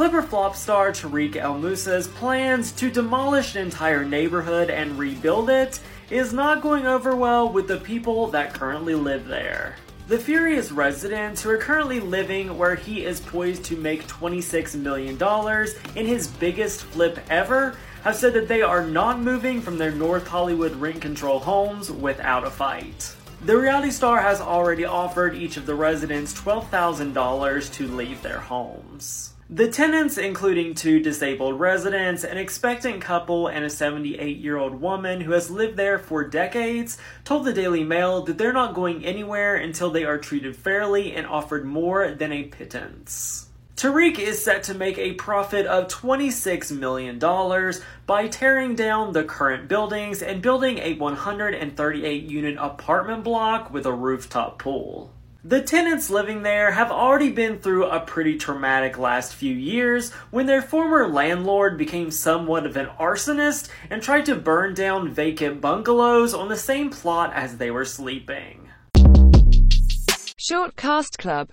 Flip or Flop star Tarek El Moussa's plans to demolish an entire neighborhood and rebuild it is not going over well with the people that currently live there. The furious residents who are currently living where he is poised to make $26 million in his biggest flip ever have said that they are not moving from their North Hollywood rent control homes without a fight. The reality star has already offered each of the residents $12,000 to leave their homes. The tenants, including two disabled residents, an expectant couple, and a 78 year old woman who has lived there for decades, told the Daily Mail that they're not going anywhere until they are treated fairly and offered more than a pittance. Tarek is set to make a profit of $26 million by tearing down the current buildings and building a 138 unit apartment block with a rooftop pool. The tenants living there have already been through a pretty traumatic last few years when their former landlord became somewhat of an arsonist and tried to burn down vacant bungalows on the same plot as they were sleeping. Short Cast Club